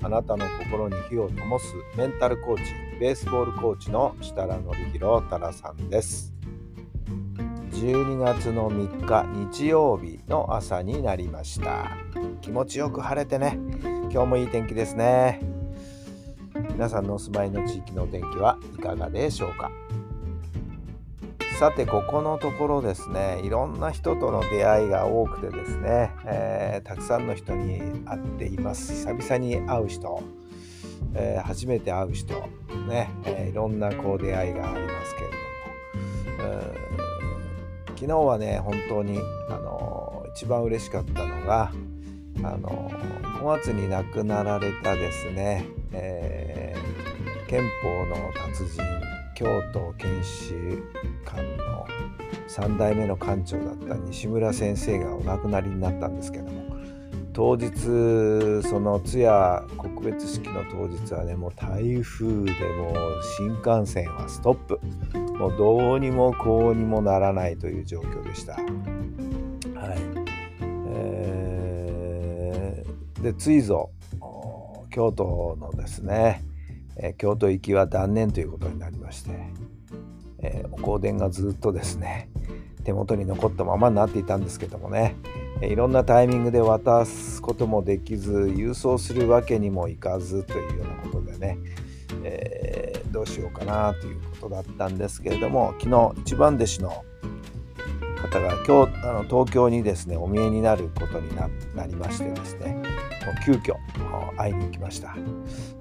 あなたの心に火を灯すメンタルコーチ、ベースボールコーチの設楽範弘太良さんです。12月の3日日曜日の朝になりました。気持ちよく晴れてね、今日もいい天気ですね。皆さんのお住まいの地域のお天気はいかがでしょうか？さてここのところですねいろんな人との出会いが多くてですね、えーたくさんの人に会っています。久々に会う人、えー初めて会う人ね、えーいろんなこう出会いがありますけれども、昨日はね本当にあの一番嬉しかったのがあの5月に亡くなられたですね、え憲法の達人京都研修館の3代目の館長だった西村先生がお亡くなりになったんですけども当日その通夜告別式の当日はねもう台風でもう新幹線はストップもうどうにもこうにもならないという状況でした。はいえーでついぞ京都のですね、え京都行きは断念ということになりまして、えお香典がずっとですね 手元に残ったままになっていたんですけどもね、えいろんなタイミングで渡すこともできず郵送するわけにもいかずというようなことでね、えーどうしようかなということだったんですけれども昨日一番弟子の方が今日あの東京にですねお見えになることになりましてですね急遽会いに行きました。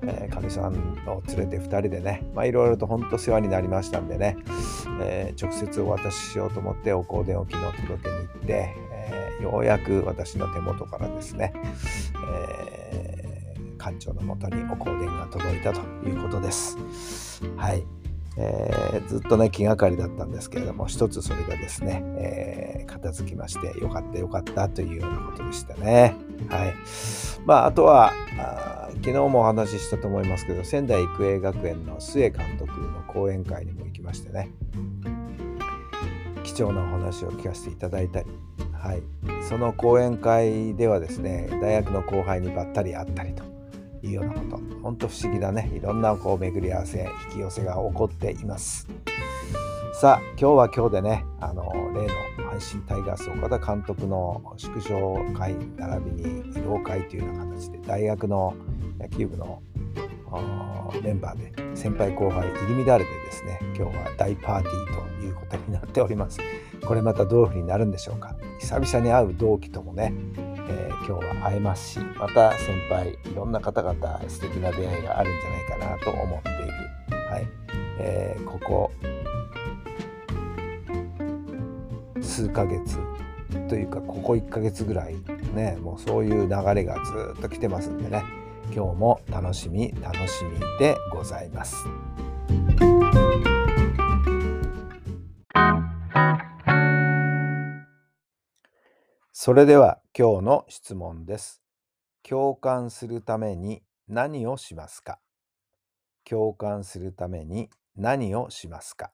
えーかみ、さんを連れて2人でねまあいろいろと本当世話になりましたんでね、えー直接お渡ししようと思ってお香典を昨日届けに行って、えーようやく私の手元からですね、えー館長のもとにお香典が届いたということです。はい、えーずっとね気がかりだったんですけれども一つそれがですね、えー片付きましてよかったよかったというようなことでしたね。はい。まああとはあ昨日もお話ししたと思いますけど仙台育英学園の須江監督の講演会にも行きましてね貴重なお話を聞かせていただいたり、はい、その講演会ではですね大学の後輩にばったり会ったりというようなこと。本当不思議だね。いろんなこう巡り合わせ引き寄せが起こっています。さあ今日は今日でねあの例の阪神タイガース岡田監督の縮小会並びに移動会というような形で大学の野球部のメンバーで先輩後輩入り乱れてですね今日は大パーティーということになっております。これまたどういうふうになるんでしょうか。久々に会う同期ともね、えー今日は会えますしまた先輩いろんな方々素敵な出会いがあるんじゃないかなと思っている、はい。えーここ数ヶ月というかここ1ヶ月ぐらいねもうそういう流れがずっと来てますんでね。今日も楽しみ楽しみでございます。それでは今日の質問です。共感するために何をしますか？共感するために何をしますか？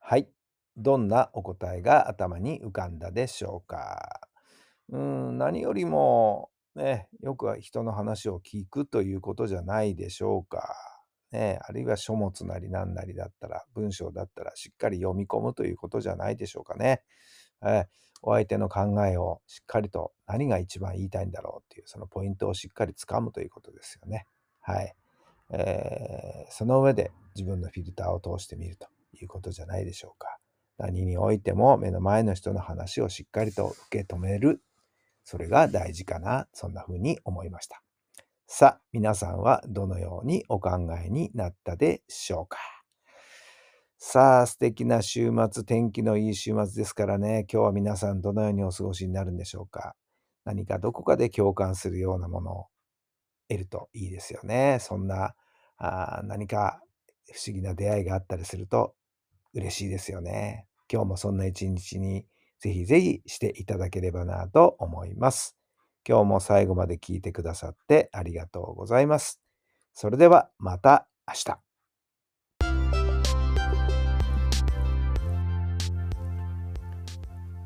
はい。どんなお答えが頭に浮かんだでしょうか？うん、何よりも、ね、よくは人の話を聞くということじゃないでしょうか。ね、あるいは書物なり何なりだったら、文章だったらしっかり読み込むということじゃないでしょうかね。えお相手の考えをしっかりと何が一番言いたいんだろうっていうそのポイントをしっかりつかむということですよね。はい。えーその上で自分のフィルターを通してみるということじゃないでしょうか。何においても目の前の人の話をしっかりと受け止める。それが大事かな。そんな風に思いました。さあ、皆さんはどのようにお考えになったでしょうか。さあ、素敵な週末、天気のいい週末ですからね、今日は皆さんどのようにお過ごしになるんでしょうか。何かどこかで共感するようなものを得るといいですよね。そんなあ何か不思議な出会いがあったりすると嬉しいですよね。今日もそんな一日にぜひぜひしていただければなと思います。今日も最後まで聞いてくださってありがとうございます。それではまた明日。